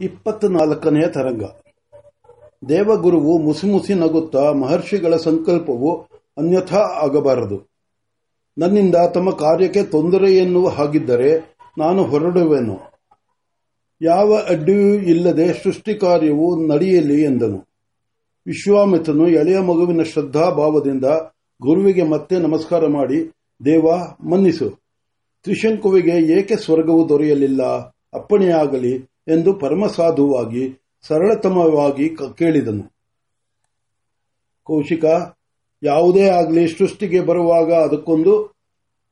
ಇಪ್ಪತ್ತನಾಲ್ಕನೆಯ ತರಂಗ. ದೇವಗುರುವು ಮುಸಿಮುಸಿ ನಗುತ್ತಾ ಮಹರ್ಷಿಗಳ ಸಂಕಲ್ಪವು ಅನ್ಯಥಾ ಆಗಬಾರದು. ನನ್ನಿಂದ ತಮ್ಮ ಕಾರ್ಯಕ್ಕೆ ತೊಂದರೆ ಎನ್ನುವ ಹಾಗಿದ್ದರೆ ನಾನು ಹೊರಡುವೆನು. ಯಾವ ಅಡ್ಡಿಯೂ ಇಲ್ಲದೆ ಸೃಷ್ಟಿ ಕಾರ್ಯವು ನಡೆಯಲಿ ಎಂದನು. ವಿಶ್ವಾಮಿತ್ರನು ಎಳೆಯ ಮಗುವಿನ ಶ್ರದ್ಧಾಭಾವದಿಂದ ಗುರುವಿಗೆ ಮತ್ತೆ ನಮಸ್ಕಾರ ಮಾಡಿ, ದೇವ, ಮನ್ನಿಸು. ತ್ರಿಶಂಕುವಿಗೆ ಏಕೆ ಸ್ವರ್ಗವು ದೊರೆಯಲಿಲ್ಲ? ಅಪ್ಪಣೆಯಾಗಲಿ. ಎಂದು ಪರಮಸಾಧುವಾಗಿ, ಸರಳತಮವಾಗಿ ಕೇಳಿದನು. ಕೌಶಿಕ, ಯಾವುದೇ ಆಗಲಿ ಸೃಷ್ಟಿಗೆ ಬರುವಾಗ ಅದಕ್ಕೊಂದು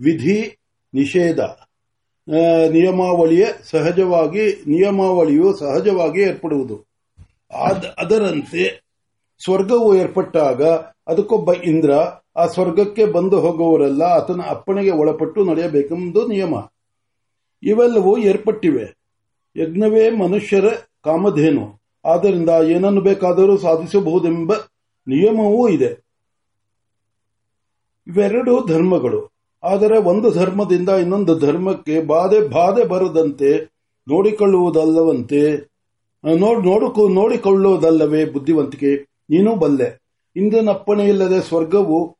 ವಿಧಿ, ನಿಷೇಧ. ನಿಯಮಾವಳಿಯ ಸಹಜವಾಗಿ, ನಿಯಮಾವಳಿಯು ಸಹಜವಾಗಿ ಏರ್ಪಡುವುದು. ಅದರಂತೆ ಸ್ವರ್ಗವು ಏರ್ಪಟ್ಟಾಗ ಅದಕ್ಕೊಬ್ಬ ಇಂದ್ರ ಆ ಸ್ವರ್ಗಕ್ಕೆ ಬಂದು ಹೋಗುವವರೆಲ್ಲ ಆತನ ಅಪ್ಪಣೆಗೆ ಒಳಪಟ್ಟು ನಡೆಯಬೇಕೆಂದು ನಿಯಮ. ಇವೆಲ್ಲವೂ ಏರ್ಪಟ್ಟಿವೆ. ಯಜ್ಞವೇ ಮನುಷ್ಯರ ಕಾಮಧೇನು. ಆದ್ದರಿಂದ ಏನನ್ನು ಬೇಕಾದರೂ ಸಾಧಿಸಬಹುದೆಂಬ ನಿಯಮವೂ ಇದೆ. ಇವೆರಡು ಧರ್ಮಗಳು. ಆದರೆ ಒಂದು ಧರ್ಮದಿಂದ ಇನ್ನೊಂದು ಧರ್ಮಕ್ಕೆ ಬಾಧೆ ಬಾಧೆ ಬರದಂತೆ ನೋಡಿಕೊಳ್ಳುವುದಲ್ಲವಂತೆ ನೋಡಿಕೊಳ್ಳುವುದಲ್ಲವೇ ಬುದ್ಧಿವಂತಿಕೆ. ನೀನು ಬಲ್ಲೆ. ಇಂದ್ರನಪ್ಪಣೆಯಿಲ್ಲದೆ ಸ್ವರ್ಗವು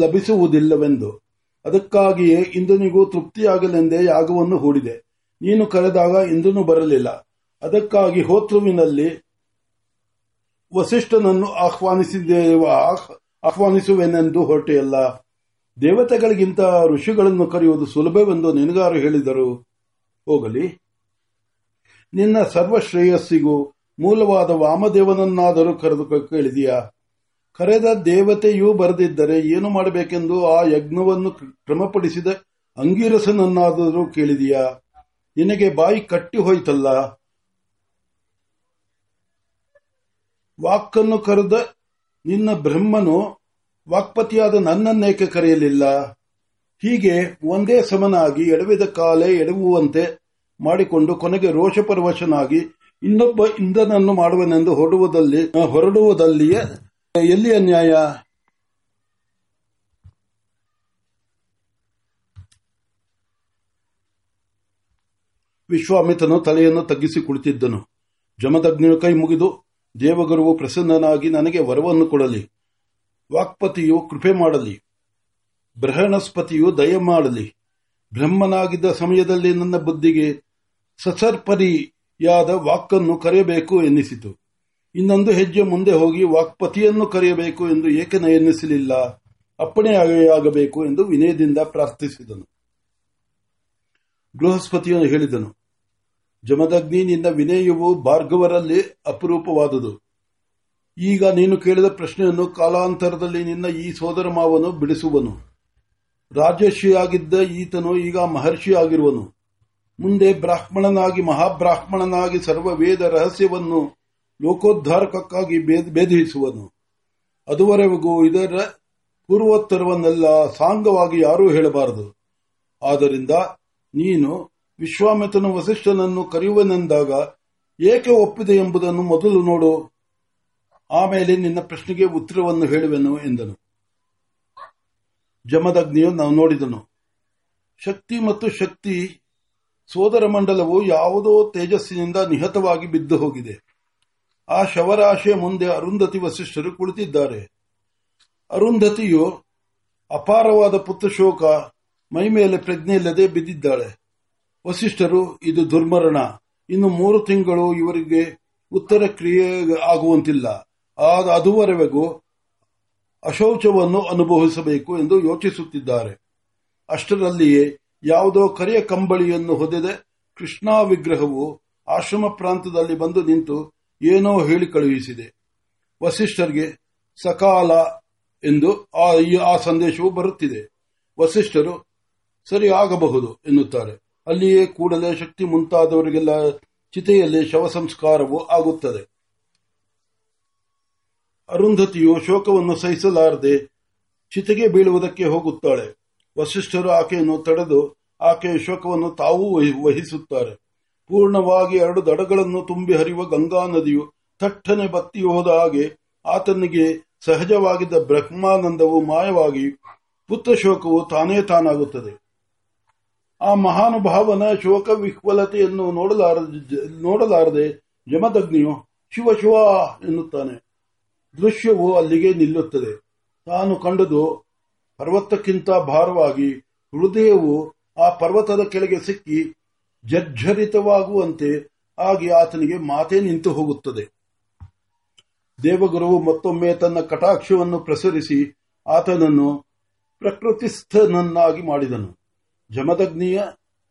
ಲಭಿಸುವುದಿಲ್ಲವೆಂದು. ಅದಕ್ಕಾಗಿಯೇ ಇಂದ್ರನಿಗೂ ತೃಪ್ತಿಯಾಗಲೆಂದೇ ಯಾಗವನ್ನು ಹೂಡಿದೆ. ನೀನು ಕರೆದಾಗ ಇಂದ್ರನು ಬರಲಿಲ್ಲ. ಅದಕ್ಕಾಗಿ ಹೋತೃವಿನಲ್ಲಿ ವಸಿಷ್ಠನನ್ನು ಆಹ್ವಾನಿಸಿದ್ದೇವ ಆಹ್ವಾನಿಸುವೆನೆಂದು ಹೊರಟೆಯಲ್ಲ. ದೇವತೆಗಳಿಗಿಂತ ಋಷಿಗಳನ್ನು ಕರೆಯುವುದು ಸುಲಭವೆಂದು ನಿನಗಾರು ಹೇಳಿದರು. ಹೋಗಲಿ. ನಿನ್ನ ಸರ್ವಶ್ರೇಯಸ್ಸಿಗೂ ಮೂಲವಾದ ವಾಮದೇವನನ್ನಾದರೂ ಕರೆದು ಕೇಳಿದೆಯಾ? ಕರೆದ ದೇವತೆಯೂ ಬರೆದಿದ್ದರೆ ಏನು ಮಾಡಬೇಕೆಂದು ಆ ಯಜ್ಞವನ್ನು ಕ್ರಮಪಡಿಸಿದ ಅಂಗೀರಸನನ್ನಾದರೂ ಕೇಳಿದೆಯಾ? ನಿನಗೆ ಬಾಯಿ ಕಟ್ಟಿ ಹೋಯ್ತಲ್ಲ? ವಾಕ್ಕನ್ನು ಕರೆದ ನಿನ್ನ ಬ್ರಹ್ಮನು ವಾಕ್ಪತಿಯಾದ ನನ್ನನ್ನೇಕೆ ಕರೆಯಲಿಲ್ಲ? ಹೀಗೆ ಒಂದೇ ಸಮನಾಗಿ ಎಡವಿದ ಕಾಲೇ ಎಡವುವಂತೆ ಮಾಡಿಕೊಂಡು ಕೊನೆಗೆ ರೋಷಪರವಶನಾಗಿ ಇನ್ನೊಬ್ಬ ಇಂಧನನ್ನು ಮಾಡುವನೆಂದು ಹೊರಡುವುದಲ್ಲಿ, ಹೊರಡುವುದಲ್ಲಿಯೇ ಎಲ್ಲಿ ನ್ಯಾಯ ವಿಶ್ವಾಮಿತನು ತಲೆಯನ್ನು ತಗ್ಗಿಸಿ ಕುಳಿತಿದ್ದನು. ಜಮದಗ್ನಿಯ ಕೈ ಮುಗಿದು, ದೇವಗುರುವು ಪ್ರಸನ್ನನಾಗಿ ನನಗೆ ವರವನ್ನು ಕೊಡಲಿ, ವಾಕ್ಪತಿಯು ಕೃಪೆ ಮಾಡಲಿ ಬೃಹಣಸ್ಪತಿಯು ದಯ ಮಾಡಲಿ, ಬ್ರಹ್ಮನಾಗಿದ್ದ ಸಮಯದಲ್ಲಿ ನನ್ನ ಬುದ್ಧಿಗೆ ಸಸರ್ಪರಿಯಾದ ವಾಕನ್ನು ಕರೆಯಬೇಕು ಎನ್ನಿಸಿತು. ಇನ್ನೊಂದು ಹೆಜ್ಜೆ ಮುಂದೆ ಹೋಗಿ ವಾಕ್ಪತಿಯನ್ನು ಕರೆಯಬೇಕು ಎಂದು ಏಕೆ ಎನ್ನಿಸಲಿಲ್ಲ ಅಪ್ಪಣೆಯಾಗಬೇಕು ಎಂದು ವಿನಯದಿಂದ ಪ್ರಾರ್ಥಿಸಿದನು. ಬೃಹಸ್ಪತಿಯನ್ನು ಹೇಳಿದನು ಜಮದಗ್ನಿ ನಿನ್ನ ವಿನಯವು ಭಾರ್ಗವರಲ್ಲಿ ಅಪರೂಪವಾದುದು. ಈಗ ನೀನು ಕೇಳಿದ ಪ್ರಶ್ನೆಯನ್ನು ಕಾಲಾಂತರದಲ್ಲಿ ನಿನ್ನ ಈ ಸೋದರ ಮಾವನು ಬಿಡಿಸುವನು. ರಾಜರ್ಷಿಯಾಗಿದ್ದ ಈತನು ಈಗ ಮಹರ್ಷಿಯಾಗಿರುವನು. ಮುಂದೆ ಬ್ರಾಹ್ಮಣನಾಗಿ, ಮಹಾಬ್ರಾಹ್ಮಣನಾಗಿ ಸರ್ವ ವೇದ ರಹಸ್ಯವನ್ನು ಲೋಕೋದ್ಧಾರಕಕ್ಕಾಗಿ ಭೇದಿಸುವನು. ಅದುವರೆಗೂ ಇದರ ಪೂರ್ವೋತ್ತರವನ್ನೆಲ್ಲ ಸಾಂಗವಾಗಿ ಯಾರೂ ಹೇಳಬಾರದು. ಆದ್ದರಿಂದ ನೀನು ವಿಶ್ವಾಮಿತನು ವಸಿಷ್ಠನನ್ನು ಕರೆಯುವನೆಂದಾಗ, ಏಕೆ ಒಪ್ಪಿದೆ ಎಂಬುದನ್ನು ಮೊದಲು ನೋಡು. ಆಮೇಲೆ ನಿನ್ನ ಪ್ರಶ್ನೆಗೆ ಉತ್ತರವನ್ನು ಹೇಳುವೆನು ಎಂದನು. ಜಮದಗ್ನಿಯು ನಾವು ನೋಡಿದನು. ಶಕ್ತಿ ಮತ್ತು ಶಕ್ತಿ ಸೋದರ ಮಂಡಲವು ಯಾವುದೋ ತೇಜಸ್ಸಿನಿಂದ ನಿಹತವಾಗಿ ಬಿದ್ದು ಹೋಗಿದೆ. ಆ ಶವರಾಶಿಯ ಮುಂದೆ ಅರುಂಧತಿ ವಸಿಷ್ಠರು ಕುಳಿತಿದ್ದಾರೆ. ಅರುಂಧತಿಯು ಅಪಾರವಾದ ಪುತ್ರ ಪುತ್ರಶೋಕ, ಮೈಮೇಲೆ ಪ್ರಜ್ಞೆ ಇಲ್ಲದೆ ಬಿದ್ದಿದ್ದಾಳೆ. ವಸಿಷ್ಠರು, ಇದು ದುರ್ಮರಣ. ಇನ್ನು ಮೂರು ತಿಂಗಳು ಇವರಿಗೆ ಉತ್ತರ ಕ್ರಿಯೆ ಆಗುವಂತಿಲ್ಲ. ಅದುವರೆಗೂ ಅಶೌಚವನ್ನು ಅನುಭವಿಸಬೇಕು ಎಂದು ಯೋಚಿಸುತ್ತಿದ್ದಾರೆ. ಅಷ್ಟರಲ್ಲಿಯೇ ಯಾವುದೋ ಕರಿಯ ಕಂಬಳಿಯನ್ನು ಹೊದೆದ. ಕೃಷ್ಣಾ ವಿಗ್ರಹವು ಆಶ್ರಮ ಪ್ರಾಂತದಲ್ಲಿ ಬಂದು ನಿಂತು ಏನೋ ಹೇಳಿ ಕಳುಹಿಸಿದೆ. ವಸಿಷ್ಠರಿಗೆ ಸಕಾಲ ಎಂದು ಆ ಸಂದೇಶವು ಬರುತ್ತಿದೆ. ವಸಿಷ್ಠರು, ಸರಿ ಆಗಬಹುದು ಎನ್ನುತ್ತಾರೆ. ಅಲ್ಲಿಯೇ ಕೂಡಲೇ ಶಕ್ತಿ ಮುಂತಾದವರಿಗೆಲ್ಲ ಚಿತೆಯಲ್ಲಿ ಶವ ಸಂಸ್ಕಾರವು ಆಗುತ್ತದೆ. ಅರುಂಧತಿಯು ಶೋಕವನ್ನು ಸಹಿಸಲಾರದೆ ಚಿತೆಗೆ ಬೀಳುವುದಕ್ಕೆ ಹೋಗುತ್ತಾಳೆ. ವಸಿಷ್ಠರು ಆಕೆಯನ್ನು ತಡೆದು ಆಕೆಯ ಶೋಕವನ್ನು ತಾವೂ ವಹಿಸುತ್ತಾರೆ. ಪೂರ್ಣವಾಗಿ ಎರಡು ದಡಗಳನ್ನು ತುಂಬಿ ಹರಿಯುವ ಗಂಗಾ ನದಿಯು ಥಟ್ಟನೆ ಬತ್ತಿ ಹೋದ ಹಾಗೆ ಆತನಿಗೆ ಸಹಜವಾಗಿದ್ದ ಬ್ರಹ್ಮಾನಂದವು ಮಾಯವಾಗಿ ಪುತ್ರ ಶೋಕವು ತಾನೇ ತಾನಾಗುತ್ತದೆ. ಆ ಮಹಾನುಭಾವನ ಶೋಕ ವಿಹ್ವಲತೆಯನ್ನು ನೋಡಲಾರದೆ ನೋಡಲಾರದೆ ಜಮದಗ್ನಿಯು ಶಿವ ಶಿವ ಎನ್ನುತ್ತಾನೆ. ದೃಶ್ಯವು ಅಲ್ಲಿಗೆ ನಿಲ್ಲುತ್ತದೆ. ತಾನು ಕಂಡದು ಪರ್ವತಕ್ಕಿಂತ ಭಾರವಾಗಿ ಹೃದಯವು ಆ ಪರ್ವತದ ಕೆಳಗೆ ಸಿಕ್ಕಿ ಜರ್ಜರಿತವಾಗುವಂತೆ ಆಗಿ ಆತನಿಗೆ ಮಾತೇ ನಿಂತು ಹೋಗುತ್ತದೆ. ದೇವಗುರುವು ಮತ್ತೊಮ್ಮೆ ತನ್ನ ಕಟಾಕ್ಷವನ್ನು ಪ್ರಸರಿಸಿ ಆತನನ್ನು ಪ್ರಕೃತಿಸ್ಥನನ್ನಾಗಿ ಮಾಡಿದನು. ಜಮದಗ್ನಿಯ,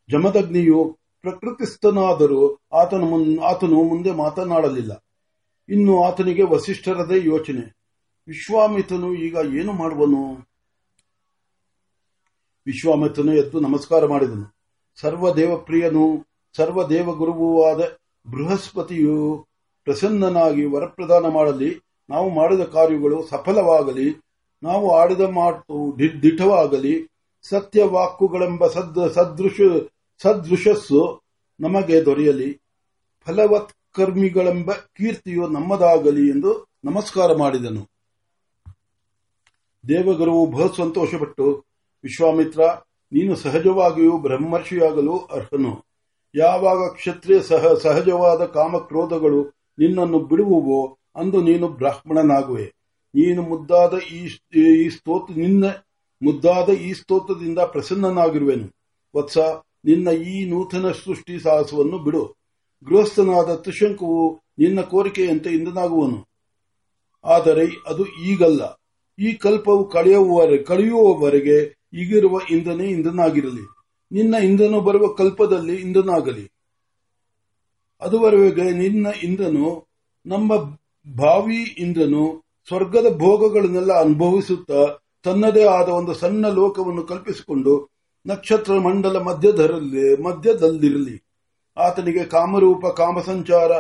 ಜಮದಗ್ನಿಯು ಪ್ರಕೃತಿಸ್ಥನಾದರೂ ಆತನ ಆತನು ಮುಂದೆ ಮಾತನಾಡಲಿಲ್ಲ. ಇನ್ನು ಆತನಿಗೆ ವಸಿಷ್ಠರದೇ ಯೋಚನೆ. ವಿಶ್ವಾಮಿತನು ಈಗ ಏನು ಮಾಡುವನು? ವಿಶ್ವಾಮಿತನು ಎದ್ದು ನಮಸ್ಕಾರ ಮಾಡಿದನು. ಸರ್ವದೇವಪ್ರಿಯನು ಸರ್ವದೇವಗುರುವೂ ಆದ ಬೃಹಸ್ಪತಿಯು ಪ್ರಸನ್ನನಾಗಿ ವರಪ್ರದಾನ ಮಾಡಲಿ, ನಾವು ಮಾಡಿದ ಕಾರ್ಯಗಳು ಸಫಲವಾಗಲಿ, ನಾವು ಆಡಿದ ಮಾತು ದಿಠವಾಗಲಿ ಸತ್ಯವಾಕ್ಕುಗಳೆಂಬ ಸದ್, ಸದೃಶ, ಸದೃಶಸ್ಸು ನಮಗೆ ದೊರೆಯಲಿ. ಫಲವತ್ಕರ್ಮಿಗಳೆಂಬ ಕೀರ್ತಿಯು ನಮ್ಮದಾಗಲಿ ಎಂದು ನಮಸ್ಕಾರ ಮಾಡಿದನು. ದೇವಗುರುವು ಬಹು ಸಂತೋಷಪಟ್ಟು, ವಿಶ್ವಾಮಿತ್ರ, ನೀನು ಸಹಜವಾಗಿಯೂ ಬ್ರಹ್ಮರ್ಷಿಯಾಗಲು ಅರ್ಹನು. ಯಾವಾಗ ಕ್ಷತ್ರಿಯ ಸಹ, ಸಹಜವಾದ ಕಾಮಕ್ರೋಧಗಳು ನಿನ್ನನ್ನು ಬಿಡುವುವೋ ಅಂದು ನೀನು ಬ್ರಾಹ್ಮಣನಾಗುವೆ. ನೀನು ಮುದ್ದಾದ ಈ ಸ್ತೋತ್ರ, ನಿನ್ನ ಮುದ್ದಾದ ಈ ಸ್ತೋತ್ರದಿಂದ ಪ್ರಸನ್ನನಾಗಿರುವೆನು. ವತ್ಸ, ನಿನ್ನ ಈ ನೂತನ ಸೃಷ್ಟಿ ಸಾಹಸವನ್ನು ಬಿಡು. ಗೃಹಸ್ಥನಾದ ತ್ರಿಶಂಕುವು ನಿನ್ನ ಕೋರಿಕೆಯಂತೆ ಇಂದನಾಗುವನು ಆದರೆ ಅದು ಈಗಲ್ಲ. ಈ ಕಲ್ಪವು ಕಳೆಯುವವರೆಗೆ ಈಗಿರುವ ಇಂಧನೇ ಇಂಧನಾಗಿರಲಿ ನಿನ್ನ ಇಂಧನ ಬರುವ ಕಲ್ಪದಲ್ಲಿ ಇಂಧನಾಗಲಿ ಅದುವರೆಗೆ ನಿನ್ನ ಇಂಧನು ನಮ್ಮ ಭಾವಿ ಇಂಧನು ಸ್ವರ್ಗದ ಭೋಗಗಳನ್ನೆಲ್ಲ ಅನುಭವಿಸುತ್ತಾ ತನ್ನದೇ ಆದ ಒಂದು ಸಣ್ಣ ಲೋಕವನ್ನು ಕಲ್ಪಿಸಿಕೊಂಡು ನಕ್ಷತ್ರ ಮಂಡಲ ಮಧ್ಯದಲ್ಲಿ ಮಧ್ಯದಲ್ಲಿರಲಿ. ಆತನಿಗೆ ಕಾಮರೂಪ, ಕಾಮಸಂಚಾರ,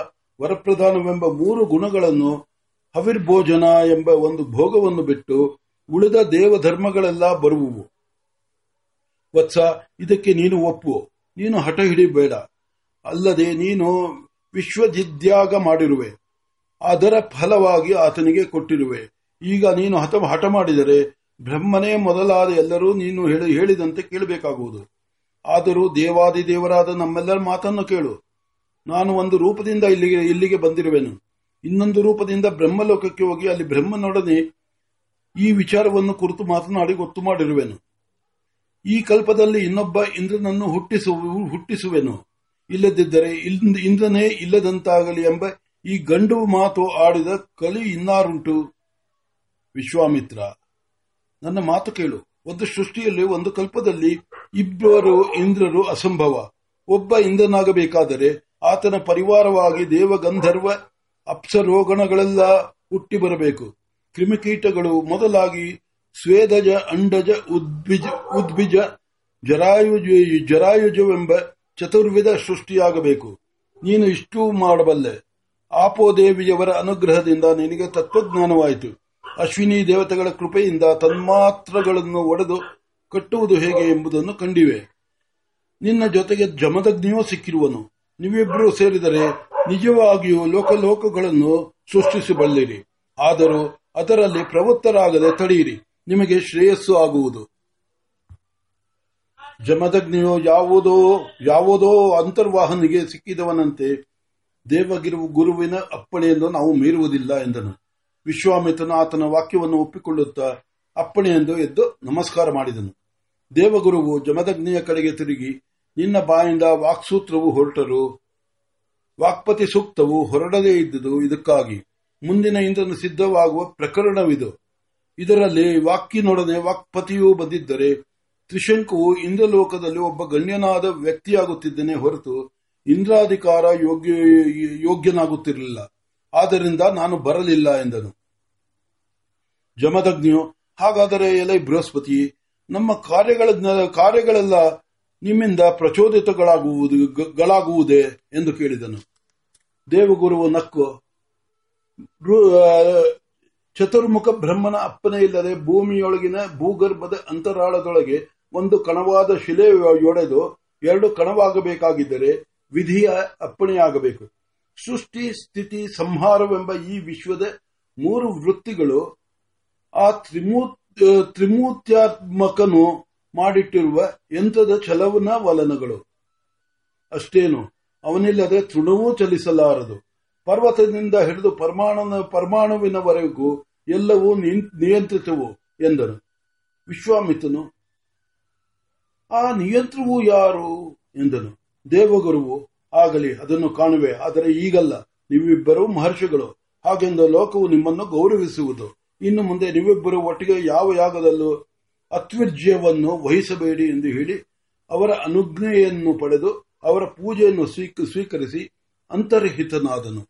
ವರಪ್ರಧಾನವೆಂಬ ಮೂರು ಗುಣಗಳನ್ನು ಹವಿರ್ಭೋಜನ ಎಂಬ ಒಂದು ಭೋಗವನ್ನು ಬಿಟ್ಟು ಉಳಿದ ದೇವಧರ್ಮಗಳೆಲ್ಲ ಬರುವುವು. ವತ್ಸ, ಇದಕ್ಕೆ ನೀನು ಒಪ್ಪು. ನೀನು ಹಠ ಹಿಡಿಬೇಡ. ಅಲ್ಲದೆ ನೀನು ವಿಶ್ವಜಿದ್ಯಾಗ ಮಾಡಿರುವೆ. ಅದರ ಫಲವಾಗಿ ಆತನಿಗೆ ಕೊಟ್ಟಿರುವೆ. ಈಗ ನೀನು ಹಠ ಮಾಡಿದರೆ ಬ್ರಹ್ಮನೇ ಮೊದಲಾದ ಎಲ್ಲರೂ ನೀನು ಹೇಳಿದಂತೆ ಕೇಳಬೇಕಾಗುವುದು. ಆದರೂ ದೇವಾದಿ ದೇವರಾದ ನಮ್ಮೆಲ್ಲರ ಮಾತನ್ನು ಕೇಳು. ನಾನು ಒಂದು ರೂಪದಿಂದ ಇಲ್ಲಿಗೆ ಇಲ್ಲಿಗೆ ಬಂದಿರುವೆನು. ಇನ್ನೊಂದು ರೂಪದಿಂದ ಬ್ರಹ್ಮಲೋಕಕ್ಕೆ ಹೋಗಿ ಅಲ್ಲಿ ಬ್ರಹ್ಮನೊಡನೆ ಈ ವಿಚಾರವನ್ನು ಕುರಿತು ಮಾತನಾಡಿ ಗೊತ್ತು ಮಾಡಿರುವೆನು. ಈ ಕಲ್ಪದಲ್ಲಿ ಇನ್ನೊಬ್ಬ ಇಂದ್ರನನ್ನು ಹುಟ್ಟಿಸು, ಹುಟ್ಟಿಸುವೆನು. ಇಲ್ಲದಿದ್ದರೆ ಇಂದ್ರನೇ ಇಲ್ಲದಂತಾಗಲಿ ಎಂಬ ಈ ಗಂಡು ಮಾತು ಆಡಿದ ಕಲಿ ಇನ್ನಾರುಂಟು. ವಿಶ್ವಾಮಿತ್ರ. ನನ್ನ ಮಾತು ಕೇಳು. ಒಂದು ಸೃಷ್ಟಿಯಲ್ಲಿ, ಒಂದು ಕಲ್ಪದಲ್ಲಿ ಇಬ್ಬರು ಇಂದ್ರರು ಅಸಂಭವ. ಒಬ್ಬ ಇಂದ್ರನಾಗಬೇಕಾದರೆ ಆತನ ಪರಿವಾರವಾಗಿ ದೇವಗಂಧರ್ವ, ಅಪ್ಸರೋಗಣಗಳೆಲ್ಲ ಹುಟ್ಟಿ ಬರಬೇಕು. ಕ್ರಿಮಿಕೀಟಗಳು ಮೊದಲಾಗಿ ಸ್ವೇದಜ, ಅಂಡಜ ಉದ್ಬಿಜ ಉದ್ಬಿಜ ಜರಾಯುಜ, ಜರಾಯುಜವೆಂಬ ಚತುರ್ವಿಧ ಸೃಷ್ಟಿಯಾಗಬೇಕು. ನೀನು ಇಷ್ಟು ಮಾಡಬಲ್ಲೆ. ಆಪೋದೇವಿಯವರ ಅನುಗ್ರಹದಿಂದ ನಿನಗೆ ತತ್ವಜ್ಞಾನವಾಯಿತು. ಅಶ್ವಿನಿ ದೇವತೆಗಳ ಕೃಪೆಯಿಂದ ತನ್ಮಾತ್ರಗಳನ್ನು ಒಡೆದು ಕಟ್ಟುವುದು ಹೇಗೆ ಎಂಬುದನ್ನು ಕಂಡಿವೆ. ನಿನ್ನ ಜೊತೆಗೆ ಜಮದಗ್ನಿಯೂ ಸಿಕ್ಕಿರುವನು. ನೀವಿಬ್ಬರೂ ಸೇರಿದರೆ ನಿಜವಾಗಿಯೂ ಲೋಕಲೋಕಗಳನ್ನು ಸೃಷ್ಟಿಸಬಲ್ಲಿರಿ. ಆದರೂ ಅದರಲ್ಲಿ ಪ್ರವೃತ್ತರಾಗದೆ ತಡೆಯಿರಿ ನಿಮಗೆ ಶ್ರೇಯಸ್ಸು ಆಗುವುದು. ಜಮದಗ್ನಿಯು ಯಾವುದೋ ಯಾವುದೋ ಅಂತರ್ವಾಹನಿಗೆ ಸಿಕ್ಕಿದವನಂತೆ ದೇವಗಿರು ಗುರುವಿನ ಅಪ್ಪಣೆಯನ್ನು ನಾವು ಮೀರುವುದಿಲ್ಲ ಎಂದನು. ವಿಶ್ವಾಮಿತ್ರನು ಆತನ ವಾಕ್ಯವನ್ನು ಒಪ್ಪಿಕೊಳ್ಳುತ್ತಾ ಅಪ್ಪಣೆಯೆಂದು ಎದ್ದು ನಮಸ್ಕಾರ ಮಾಡಿದನು. ದೇವಗುರುವು ಜಮದಗ್ನಿಯ ಕಡೆಗೆ ತಿರುಗಿ, ನಿನ್ನ ಬಾಯಿಂದ ವಾಕ್ಸೂತ್ರವು ಹೊರಟರು. ವಾಕ್ಪತಿ ಸೂಕ್ತವು ಹೊರಡದೇ ಇದ್ದುದು ಇದಕ್ಕಾಗಿ. ಮುಂದಿನ ಇಂದ್ರನು ಸಿದ್ಧವಾಗುವ ಪ್ರಕರಣವಿದು. ಇದರಲ್ಲಿ ವಾಕ್ಯನೊಡನೆ ವಾಕ್ಪತಿಯೂ ಬಂದಿದ್ದರೆ, ತ್ರಿಶಂಕುವು ಇಂದ್ರಲೋಕದಲ್ಲಿ ಒಬ್ಬ ಗಣ್ಯನಾದ ವ್ಯಕ್ತಿಯಾಗುತ್ತಿದ್ದನೇ ಹೊರತು ಇಂದ್ರಾಧಿಕಾರ ಯೋಗ್ಯ ಯೋಗ್ಯನಾಗುತ್ತಿರಲಿಲ್ಲ. ಆದ್ದರಿಂದ ನಾನು ಬರಲಿಲ್ಲ ಎಂದನು. ಜಮದಗ್ನಿಯು, ಹಾಗಾದರೆ ಎಲೆ ಬೃಹಸ್ಪತಿ, ನಮ್ಮ ಕಾರ್ಯಗಳ ಕಾರ್ಯಗಳೆಲ್ಲ ನಿಮ್ಮಿಂದ ಪ್ರಚೋದಿತಗಳಾಗುವುದೇ ಎಂದು ಕೇಳಿದನು. ದೇವಗುರುವು ನಕ್ಕು ಚತುರ್ಮುಖ ಬ್ರಹ್ಮನ ಅಪ್ಪನೆ ಇಲ್ಲದೆ ಭೂಮಿಯೊಳಗಿನ ಭೂಗರ್ಭದ ಅಂತರಾಳದೊಳಗೆ ಒಂದು ಕಣವಾದ ಶಿಲೆಯೊಡೆದು ಎರಡು ಕಣವಾಗಬೇಕಾಗಿದ್ದರೆ ವಿಧಿಯ ಅಪ್ಪಣೆಯಾಗಬೇಕು. ಸೃಷ್ಟಿ, ಸ್ಥಿತಿ, ಸಂಹಾರವೆಂಬ ಈ ವಿಶ್ವದ ಮೂರು ವೃತ್ತಿಗಳು ಆ ತ್ರಿಮೂತ್ಯಾತ್ಮಕನು ಮಾಡಿಟ್ಟಿರುವ ಯಂತ್ರದ ಚಲವನ ವಲನಗಳು. ಅಷ್ಟೇನು, ಅವನಿಲ್ಲದೆ ತೃಣವೂ ಚಲಿಸಲಾರದು. ಪರ್ವತದಿಂದ ಹಿಡಿದು ಪರಮಾಣು ಪರಮಾಣುವಿನವರೆಗೂ ಎಲ್ಲವೂ ನಿಯಂತ್ರಿತವು ಎಂದನು. ವಿಶ್ವಾಮಿತನು ಆ ನಿಯಂತ್ರವು ಯಾರು ಎಂದನು. ದೇವಗುರುವು ಆಗಲಿ, ಅದನ್ನು ಕಾಣುವೆ. ಆದರೆ ಈಗಲ್ಲ. ನೀವಿಬ್ಬರು ಮಹರ್ಷಿಗಳು. ಹಾಗೆಂದು ಲೋಕವು ನಿಮ್ಮನ್ನು ಗೌರವಿಸುವುದು. ಇನ್ನು ಮುಂದೆ ನೀವಿಬ್ಬರು ಒಟ್ಟಿಗೆ ಯಾವ ಯಾಗದಲ್ಲೂ ಅತ್ವಿರ್ಜ್ಯವನ್ನು ವಹಿಸಬೇಡಿ ಎಂದು ಹೇಳಿ, ಅವರ ಅನುಜ್ಞೆಯನ್ನು ಪಡೆದು ಅವರ ಪೂಜೆಯನ್ನು ಸ್ವೀಕರಿಸಿ ಅಂತರ್ಹಿತನಾದನು.